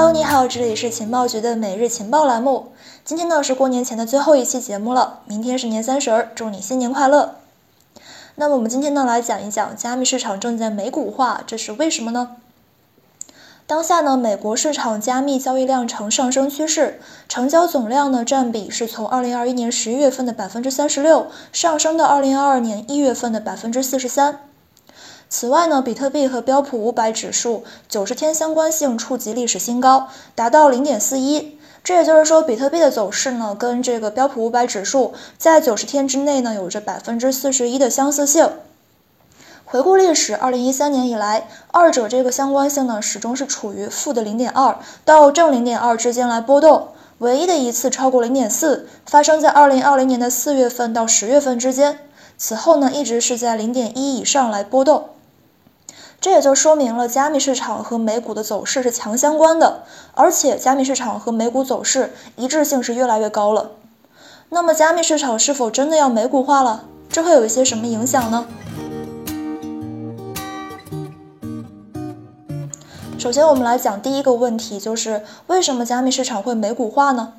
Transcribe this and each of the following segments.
Hello，你好，这里是情报局的每日情报栏目。今天呢是过年前的最后一期节目了，明天是年三十儿，祝你新年快乐。那么我们今天呢来讲一讲加密市场正在美股化，这是为什么呢？当下呢，美国市场加密交易量呈上升趋势，成交总量呢占比是从二零二一年十一月份的百分之三十六上升到二零二二年一月份的百分之四十三。此外呢，比特币和标普五百指数九十天相关性触及历史新高，达到零点四一。这也就是说，比特币的走势呢，跟这个标普五百指数在九十天之内呢，有着百分之四十一的相似性。回顾历史，二零一三年以来，二者这个相关性呢，始终是处于负的零点二到正零点二之间来波动。唯一的一次超过零点四，发生在二零二零年的四月份到十月份之间。此后呢，一直是在零点一以上来波动。这也就说明了加密市场和美股的走势是强相关的，而且加密市场和美股走势一致性是越来越高了。那么，加密市场是否真的要美股化了？这会有一些什么影响呢？首先，我们来讲第一个问题，就是为什么加密市场会美股化呢？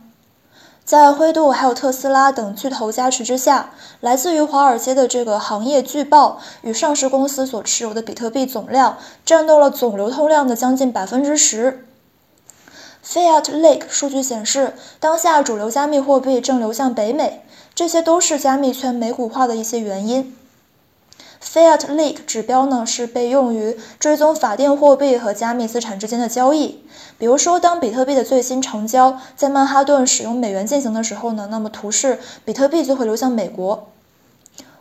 在灰度还有特斯拉等巨头加持之下，来自于华尔街的这个行业巨爆与上市公司所持有的比特币总量，占到了总流通量的将近百分之十。Fiat Lake 数据显示，当下主流加密货币正流向北美，这些都是加密圈美股化的一些原因。Fiat Leak 指标呢是被用于追踪法定货币和加密资产之间的交易。比如说，当比特币的最新成交在曼哈顿使用美元进行的时候呢，那么图示比特币就会流向美国。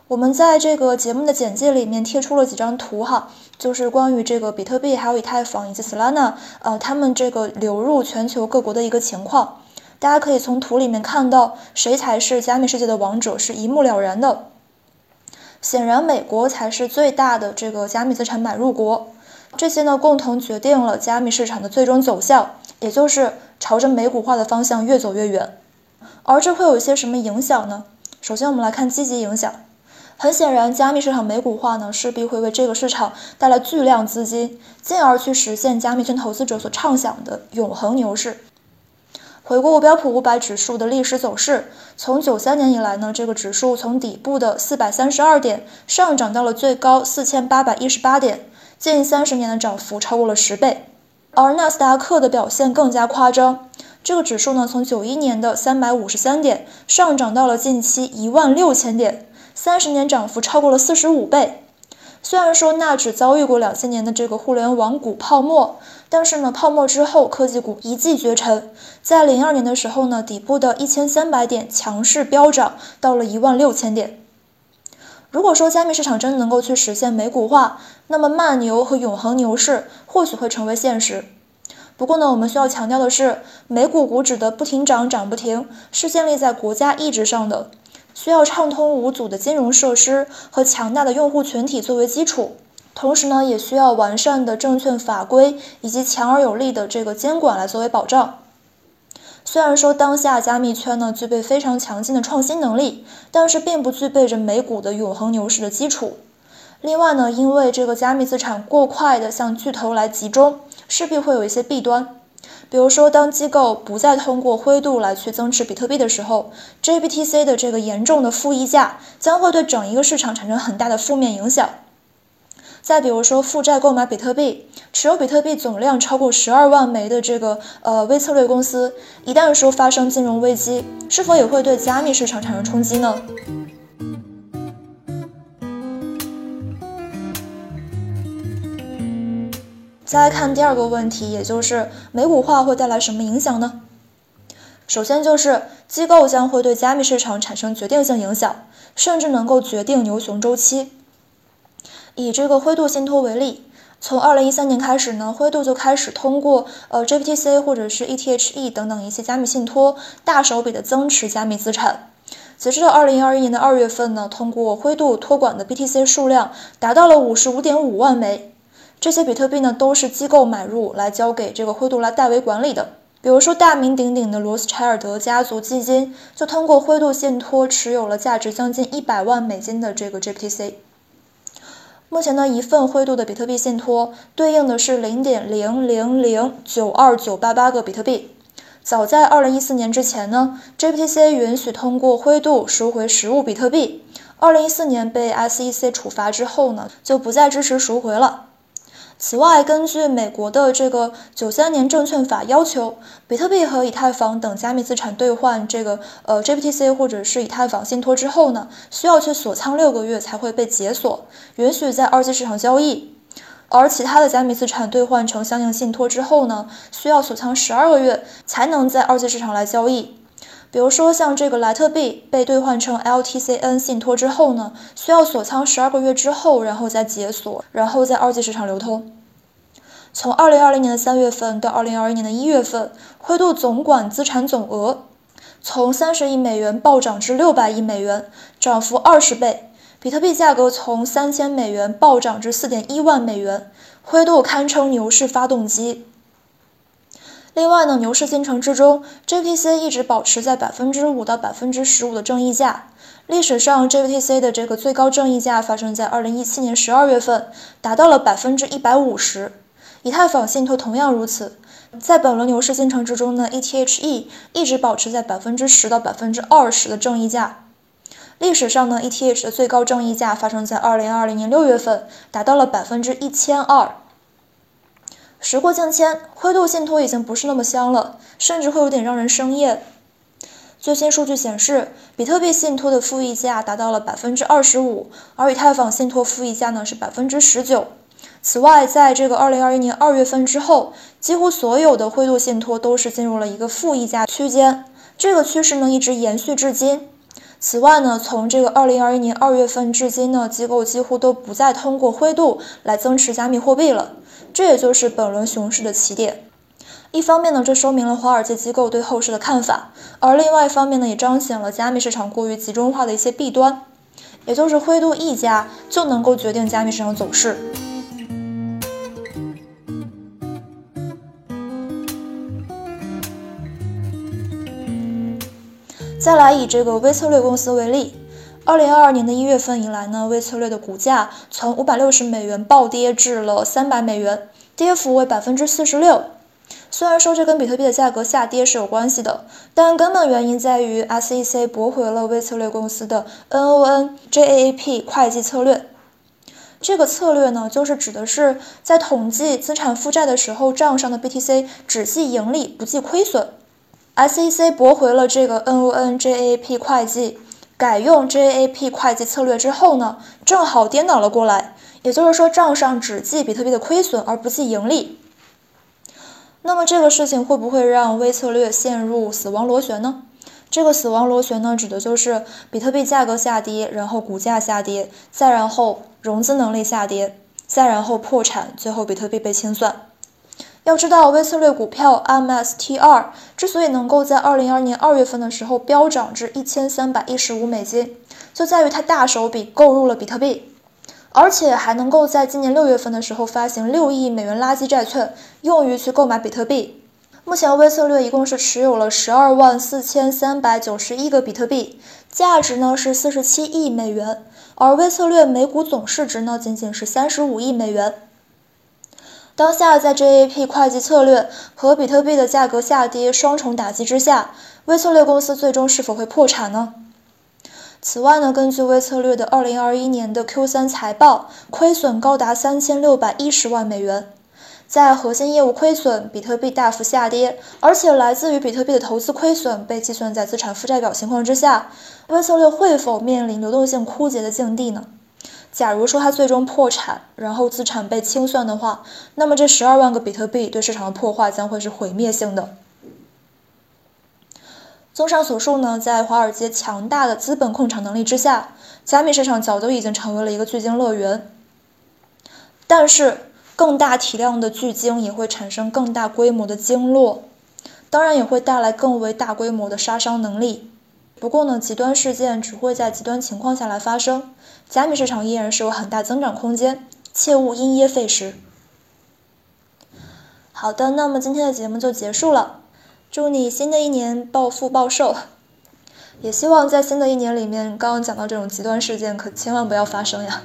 我们在这个节目的简介里面贴出了几张图哈，就是关于这个比特币、还有以太坊以及 Solana，呃，他们这个流入全球各国的一个情况。大家可以从图里面看到，谁才是加密世界的王者，是一目了然的。显然，美国才是最大的这个加密资产买入国，这些呢共同决定了加密市场的最终走向，也就是朝着美股化的方向越走越远。而这会有一些什么影响呢？首先，我们来看积极影响。很显然，加密市场美股化呢，势必会为这个市场带来巨量资金，进而去实现加密圈投资者所畅想的永恒牛市。回顾标普五百指数的历史走势，从九三年以来呢，这个指数从底部的四百三十二点上涨到了最高四千八百一十八点，近三十年的涨幅超过了十倍。而纳斯达克的表现更加夸张，这个指数呢从九一年的三百五十三点上涨到了近期一万六千点，三十年涨幅超过了四十五倍。虽然说纳指遭遇过两千年的这个互联网股泡沫，但是呢，泡沫之后科技股一骑绝尘，在零二年的时候呢，底部的一千三百点强势飙涨到了一万六千点。如果说加密市场真的能够去实现美股化，那么慢牛和永恒牛市或许会成为现实。不过呢，我们需要强调的是，美股股指的不停涨涨不停，是建立在国家意志上的。需要畅通无阻的金融设施和强大的用户群体作为基础，同时呢，也需要完善的证券法规以及强而有力的这个监管来作为保障。虽然说当下加密圈呢具备非常强劲的创新能力，但是并不具备着美股的永恒牛市的基础。另外呢，因为这个加密资产过快的向巨头来集中，势必会有一些弊端。比如说，当机构不再通过灰度来去增持比特币的时候，JBTC 的这个严重的负溢价将会对整一个市场产生很大的负面影响。再比如说，负债购买比特币，持有比特币总量超过十二万枚的这个呃微策略公司，一旦说发生金融危机，是否也会对加密市场产生冲击呢？再来看第二个问题，也就是美股化会带来什么影响呢？首先就是机构将会对加密市场产生决定性影响，甚至能够决定牛熊周期。以这个灰度信托为例，从二零一三年开始呢，灰度就开始通过呃 JPTC 或者是 ETHE 等等一些加密信托，大手笔的增持加密资产。截止到二零二一年的二月份呢，通过灰度托管的 BTC 数量达到了五十五点五万枚。这些比特币呢，都是机构买入来交给这个灰度来代为管理的。比如说，大名鼎鼎的罗斯柴尔德家族基金就通过灰度信托持有了价值将近一百万美金的这个 GPTC。目前呢，一份灰度的比特币信托对应的是零点零零零九二九八八个比特币。早在二零一四年之前呢，GPTC 允许通过灰度赎回实物比特币。二零一四年被 SEC 处罚之后呢，就不再支持赎回了。此外，根据美国的这个九三年证券法要求，比特币和以太坊等加密资产兑换这个呃 GPTC 或者是以太坊信托之后呢，需要去锁仓六个月才会被解锁，允许在二级市场交易。而其他的加密资产兑换成相应信托之后呢，需要锁仓十二个月才能在二级市场来交易。比如说，像这个莱特币被兑换成 LTCN 信托之后呢，需要锁仓十二个月之后，然后再解锁，然后在二级市场流通。从二零二零年的三月份到二零二一年的一月份，灰度总管资产总额从三十亿美元暴涨至六百亿美元，涨幅二十倍。比特币价格从三千美元暴涨至四点一万美元，灰度堪称牛市发动机。另外呢，牛市进程之中，GBTC 一直保持在百分之五到百分之十五的正溢价。历史上，GBTC 的这个最高正溢价发生在二零一七年十二月份，达到了百分之一百五十。以太坊信托同样如此。在本轮牛市进程之中呢，ETHE 一直保持在百分之十到百分之二十的正溢价。历史上呢，ETH 的最高正溢价发生在二零二零年六月份，达到了百分之一千二。时过境迁，灰度信托已经不是那么香了，甚至会有点让人生厌。最新数据显示，比特币信托的负溢价达到了百分之二十五，而以太坊信托负溢价呢是百分之十九。此外，在这个二零二一年二月份之后，几乎所有的灰度信托都是进入了一个负溢价区间，这个趋势呢一直延续至今。此外呢，从这个二零二一年二月份至今呢，机构几乎都不再通过灰度来增持加密货币了。这也就是本轮熊市的起点。一方面呢，这说明了华尔街机构对后市的看法；而另外一方面呢，也彰显了加密市场过于集中化的一些弊端，也就是灰度一家就能够决定加密市场走势。再来以这个微策略公司为例。二零二二年的一月份以来呢，微策略的股价从五百六十美元暴跌至了三百美元，跌幅为百分之四十六。虽然说这跟比特币的价格下跌是有关系的，但根本原因在于 SEC 驳回了微策略公司的 NONJAAP 会计策略。这个策略呢，就是指的是在统计资产负债的时候，账上的 BTC 只计盈利不计亏损。SEC 驳回了这个 NON-JAP 会计。改用 JAP 会计策略之后呢，正好颠倒了过来，也就是说账上只记比特币的亏损而不计盈利。那么这个事情会不会让微策略陷入死亡螺旋呢？这个死亡螺旋呢，指的就是比特币价格下跌，然后股价下跌，再然后融资能力下跌，再然后破产，最后比特币被清算。要知道，微策略股票 MSTR 之所以能够在二零二二年二月份的时候飙涨至一千三百一十五美金，就在于它大手笔购入了比特币，而且还能够在今年六月份的时候发行六亿美元垃圾债券，用于去购买比特币。目前，微策略一共是持有了十二万四千三百九十一个比特币，价值呢是四十七亿美元，而微策略每股总市值呢仅仅是三十五亿美元。当下在 JAP 会计策略和比特币的价格下跌双重打击之下，微策略公司最终是否会破产呢？此外呢，根据微策略的2021年的 Q3 财报，亏损高达3610万美元。在核心业务亏损、比特币大幅下跌，而且来自于比特币的投资亏损被计算在资产负债表情况之下，微策略会否面临流动性枯竭的境地呢？假如说它最终破产，然后资产被清算的话，那么这十二万个比特币对市场的破坏将会是毁灭性的。综上所述呢，在华尔街强大的资本控场能力之下，加密市场早就已经成为了一个巨鲸乐园。但是，更大体量的巨鲸也会产生更大规模的鲸落，当然也会带来更为大规模的杀伤能力。不过呢，极端事件只会在极端情况下来发生，加密市场依然是有很大增长空间，切勿因噎废食。好的，那么今天的节目就结束了，祝你新的一年暴富暴瘦，也希望在新的一年里面，刚刚讲到这种极端事件可千万不要发生呀。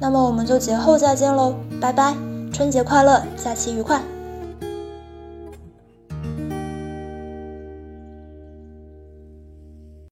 那么我们就节后再见喽，拜拜，春节快乐，假期愉快。